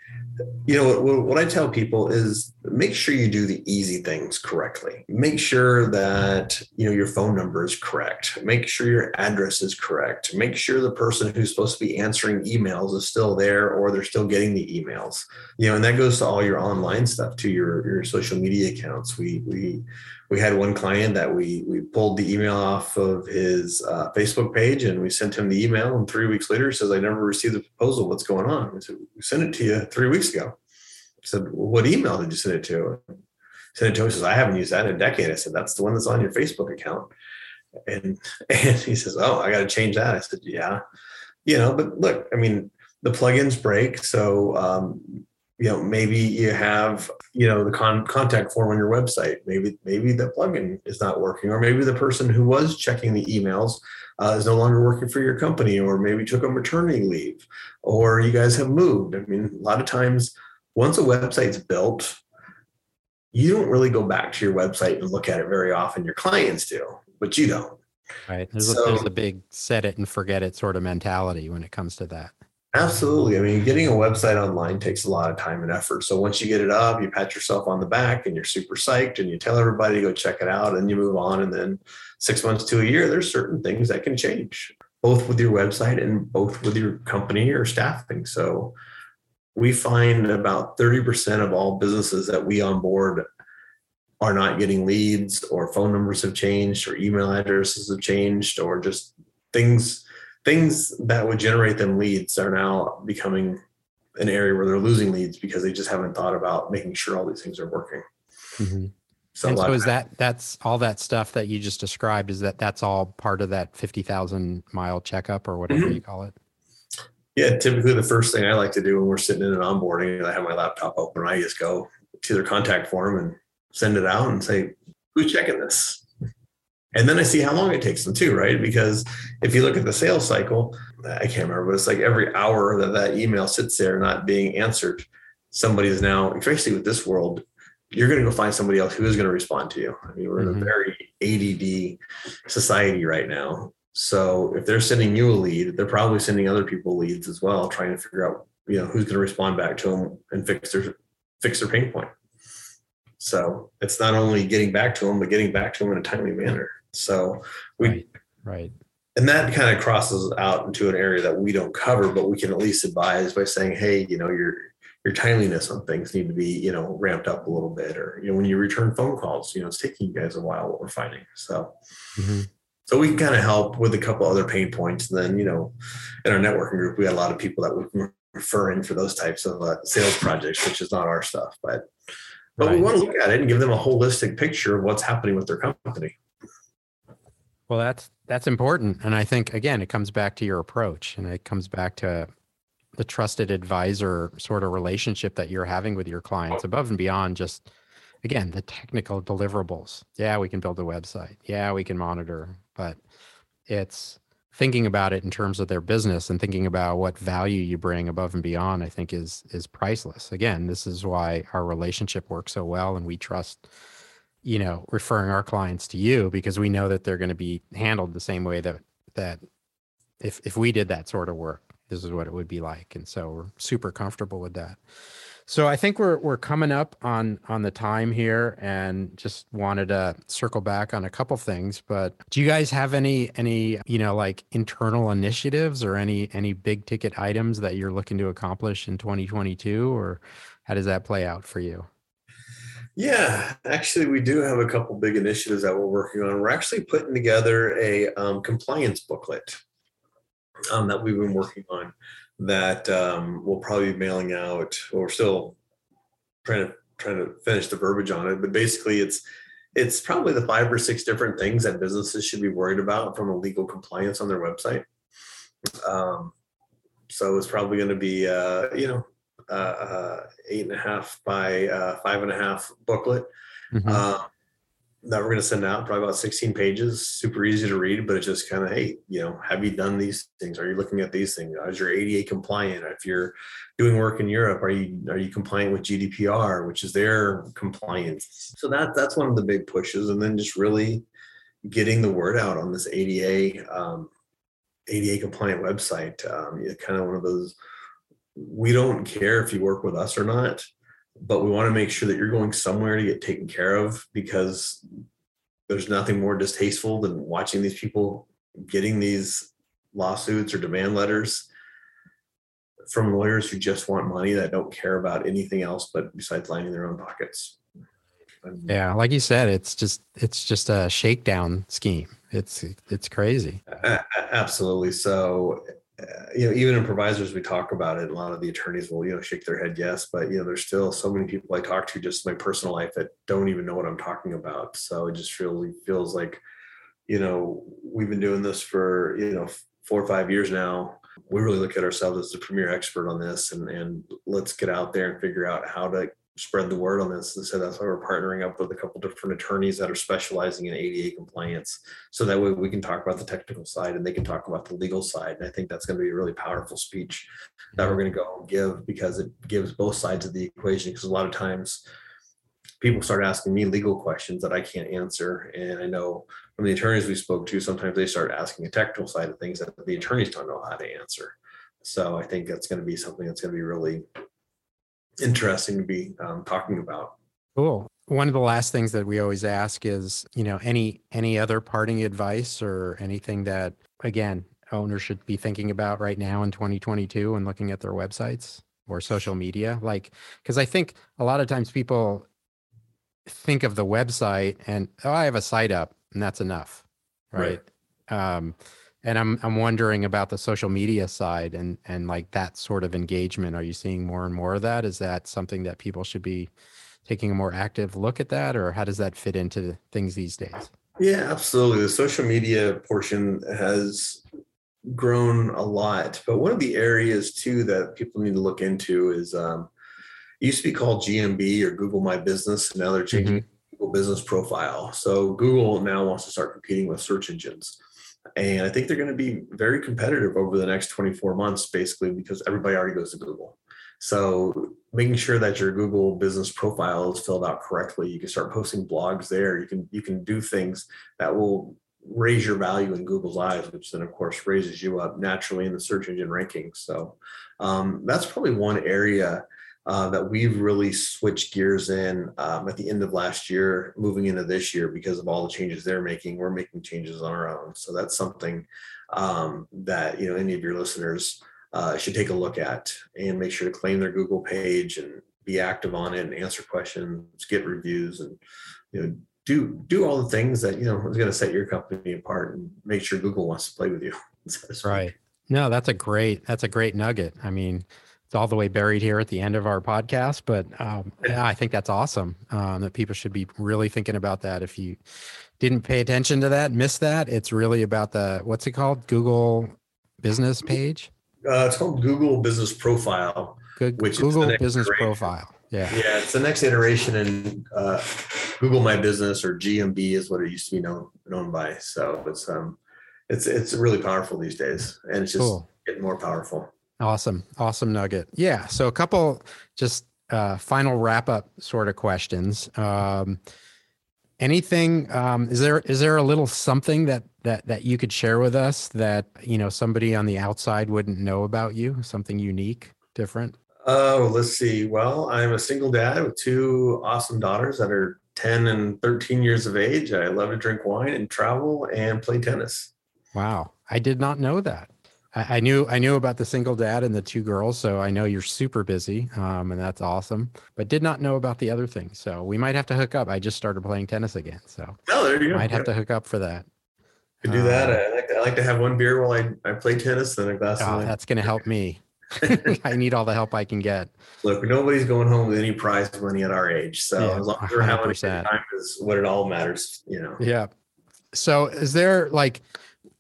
you know what, what I tell people is make sure you do the easy things correctly. Make sure that you know your phone number is correct. Make sure your address is correct. Make sure the person who's supposed to be answering emails is still there or they're still getting the emails. You know, and that goes to all your online stuff, to your your social media accounts. We we we had one client that we we pulled the email off of his uh, Facebook page and we sent him the email. And three weeks later, says, "I never received the proposal. What's going on?" We said, "We sent it to you three weeks ago." I said, well, "What email did you send it to?" Sent it to him. Says, "I haven't used that in a decade." I said, "That's the one that's on your Facebook account." And and he says, "Oh, I got to change that." I said, "Yeah, you know, but look, I mean, the plugins break, so." Um, you know maybe you have you know the con- contact form on your website maybe maybe the plugin is not working or maybe the person who was checking the emails uh, is no longer working for your company or maybe took a maternity leave or you guys have moved i mean a lot of times once a website's built you don't really go back to your website and look at it very often your clients do but you don't Right. There's, a, there's So- a big set it and forget it sort of mentality when it comes to that. Absolutely. I mean, getting a website online takes a lot of time and effort. So once you get it up, you pat yourself on the back and you're super psyched and you tell everybody to go check it out and you move on. And then six months to a year, there's certain things that can change, both with your website and both with your company or staffing. So we find about 30% of all businesses that we onboard are not getting leads or phone numbers have changed or email addresses have changed or just things things that would generate them leads are now becoming an area where they're losing leads because they just haven't thought about making sure all these things are working. Mhm. So, and so is that that's all that stuff that you just described is that that's all part of that 50,000 mile checkup or whatever Mhm. you call it Yeah, typically the first thing I like to do when we're sitting in an onboarding, and I have my laptop open, I just go to their contact form and send it out and say, who's checking this? And then I see how long it takes them too, right? Because if you look at the sales cycle, I can't remember, but it's like every hour that that email sits there not being answered, somebody is now, especially with this world, you're going to go find somebody else who is going to respond to you. I mean, we're in Mhm. a very ADD society right now. So if they're sending you a lead, they're probably sending other people leads as well, trying to figure out, you know, who's going to respond back to them and fix their fix their pain point. So it's not only getting back to them, but getting back to them in a timely manner. So we right right and that kind of crosses out into an area that we don't cover, but we can at least advise by saying, hey, you know, your your timeliness on things need to be, you know, ramped up a little bit, or you know, when you return phone calls, you know, it's taking you guys a while. What we're finding, so Mhm. so we can kind of help with a couple other pain points. And then, you know, in our networking group, we got a lot of people that we can refer in for those types of uh, sales projects, which is not our stuff, but but we want to look at it and give them a holistic picture of what's happening with their company. Well that's that's important and i think again it comes back to your approach and it comes back to the trusted advisor sort of relationship that you're having with your clients above and beyond just again the technical deliverables. Yeah we can build a website. Yeah we can monitor but it's thinking about it in terms of their business and thinking about what value you bring above and beyond i think is is priceless. Again this is why our relationship works so well and we trust you know referring our clients to you because we know that they're going to be handled the same way that that if if we did that sort of work this is what it would be like and so we're super comfortable with that so I think we're we're coming up on on the time here, and just wanted to circle back on a couple things. But do you guys have any any you know like internal initiatives or any any big ticket items that you're looking to accomplish in 2022, or how does that play out for you? Yeah, actually, we do have a couple big initiatives that we're working on. We're actually putting together a um, compliance booklet um, that we've been working on that um, we'll probably be mailing out. Well, we're still trying to trying to finish the verbiage on it, but basically, it's it's probably the five or six different things that businesses should be worried about from a legal compliance on their website. Um, so it's probably going to be uh, you know uh, uh, eight and a half by uh, five and a half booklet. Mm-hmm. Uh, that we're going to send out probably about 16 pages super easy to read but it's just kind of hey you know have you done these things are you looking at these things is your ada compliant if you're doing work in europe are you are you compliant with gdpr which is their compliance so that that's one of the big pushes and then just really getting the word out on this ada um, ada compliant website um, kind of one of those we don't care if you work with us or not but we want to make sure that you're going somewhere to get taken care of because there's nothing more distasteful than watching these people getting these lawsuits or demand letters from lawyers who just want money that don't care about anything else but besides lining their own pockets. Um, yeah, like you said, it's just it's just a shakedown scheme. It's it's crazy. Absolutely. So you know, even in provisors, we talk about it. A lot of the attorneys will, you know, shake their head yes, but you know, there's still so many people I talk to just in my personal life that don't even know what I'm talking about. So it just really feels like, you know, we've been doing this for you know four or five years now. We really look at ourselves as the premier expert on this, and and let's get out there and figure out how to spread the word on this. And so that's why we're partnering up with a couple different attorneys that are specializing in ADA compliance. So that way we can talk about the technical side and they can talk about the legal side. And I think that's going to be a really powerful speech that we're going to go and give because it gives both sides of the equation. Because a lot of times people start asking me legal questions that I can't answer. And I know from the attorneys we spoke to, sometimes they start asking the technical side of things that the attorneys don't know how to answer. So I think that's going to be something that's going to be really interesting to be um, talking about. Cool. One of the last things that we always ask is, you know, any any other parting advice or anything that again owners should be thinking about right now in 2022 and looking at their websites or social media like because i think a lot of times people think of the website and oh i have a site up and that's enough right, right. um and I'm I'm wondering about the social media side and and like that sort of engagement. Are you seeing more and more of that? Is that something that people should be taking a more active look at that, or how does that fit into things these days? Yeah, absolutely. The social media portion has grown a lot, but one of the areas too that people need to look into is um, used to be called GMB or Google My Business, and now they're changing mm-hmm. Google Business Profile. So Google now wants to start competing with search engines. And I think they're going to be very competitive over the next 24 months, basically, because everybody already goes to Google. So making sure that your Google business profile is filled out correctly, you can start posting blogs there. You can you can do things that will raise your value in Google's eyes, which then of course raises you up naturally in the search engine rankings. So um, that's probably one area uh, that we've really switched gears in um, at the end of last year, moving into this year because of all the changes they're making. We're making changes on our own, so that's something um, that you know any of your listeners uh, should take a look at and make sure to claim their Google page and be active on it and answer questions, get reviews, and you know do do all the things that you know is going to set your company apart and make sure Google wants to play with you. right. No, that's a great that's a great nugget. I mean all the way buried here at the end of our podcast. But um, yeah, I think that's awesome um, that people should be really thinking about that. If you didn't pay attention to that, missed that, it's really about the what's it called? Google business page? Uh, it's called Google Business Profile. Good, which Google Business iteration. Profile. Yeah. Yeah. It's the next iteration in uh, Google My Business or GMB is what it used to be known known by. So it's um it's it's really powerful these days, and it's just Cool. getting more powerful. Awesome. Awesome nugget. Yeah. So a couple just uh, final wrap up sort of questions. Um, anything um, is there is there a little something that that that you could share with us that you know somebody on the outside wouldn't know about you something unique different Oh, let's see. Well, I'm a single dad with two awesome daughters that are 10 and 13 years of age. I love to drink wine and travel and play tennis. wow i did not know that I, I knew i knew about the single dad and the two girls so i know you're super busy um, and that's awesome but did not know about the other things so we might have to hook up i just started playing tennis again so Oh, there you go. might have to hook up for that could do that. uh, I like, to, I like to have one beer while I, I play tennis and a glass of Oh, that's going to help me. I need all the help I can get. Look, nobody's going home with any prize money at our age. So Yeah, as long as we're having a good time is what it all matters, you know. Yeah. So is there like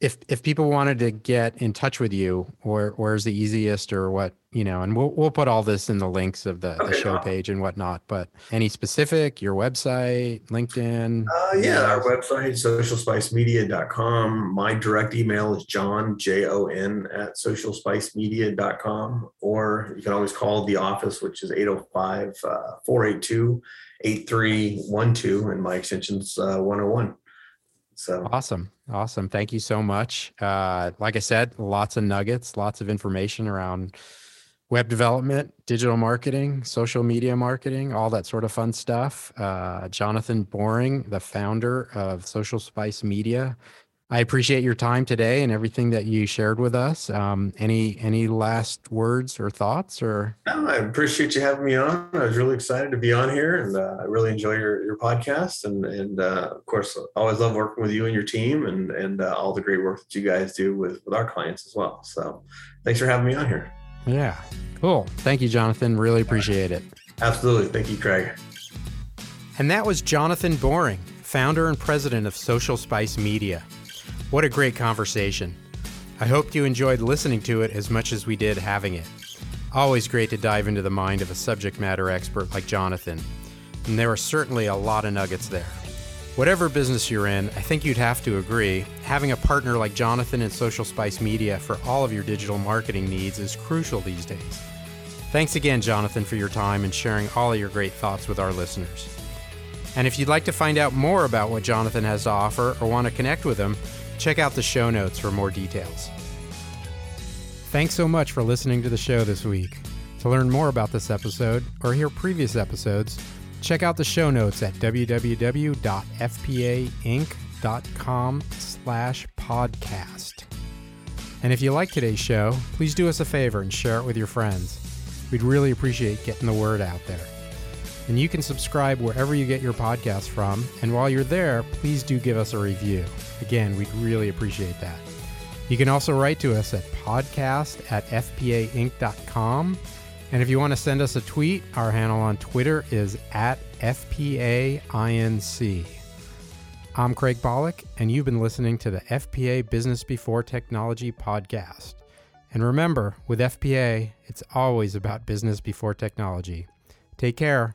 if if people wanted to get in touch with you, where where's the easiest or what, you know, and we'll we'll put all this in the links of the, the Okay, show awesome. page and whatnot, but any specific, your website, LinkedIn. Uh, yeah, our website, socialspicemedia.com. My direct email is john, J O N, at socialspicemedia.com. Or you can always call the office, which is 805 482 8312, and my extension's uh, 101. So, Awesome. Awesome. Thank you so much. Uh, like I said, lots of nuggets, lots of information around web development, digital marketing, social media marketing, all that sort of fun stuff. Uh, Jonathan Boring, the founder of Social Spice Media. I appreciate your time today and everything that you shared with us. Um, any any last words or thoughts or no, I appreciate you having me on. I was really excited to be on here, and uh, I really enjoy your, your podcast. And, and uh, of course, always love working with you and your team and, and uh, all the great work that you guys do with, with our clients as well. So, thanks for having me on here. yeah, cool. Thank you, Jonathan. Really appreciate it. Absolutely. Thank you, Craig. And that was Jonathan Boring, founder and president of Social Spice Media. What a great conversation. I hope you enjoyed listening to it as much as we did having it. Always great to dive into the mind of a subject matter expert like Jonathan. And there are certainly a lot of nuggets there. Whatever business you're in, I think you'd have to agree, having a partner like Jonathan in Social Spice Media for all of your digital marketing needs is crucial these days. Thanks again, Jonathan, for your time and sharing all of your great thoughts with our listeners. And if you'd like to find out more about what Jonathan has to offer or want to connect with him, check out the show notes for more details. Thanks so much for listening to the show this week. To learn more about this episode or hear previous episodes, check out the show notes at www.fpainc.com slash podcast. And if you like today's show, please do us a favor and share it with your friends. We'd really appreciate getting the word out there. And you can subscribe wherever you get your podcasts from. And while you're there, please do give us a review. Again, we'd really appreciate that. You can also write to us at podcast at fpainc.com. And if you want to send us a tweet, our handle on Twitter is at FPAINC. I'm Craig Pollock, and you've been listening to the FPA Business Before Technology podcast. And remember, with FPA, it's always about business before technology. Take care.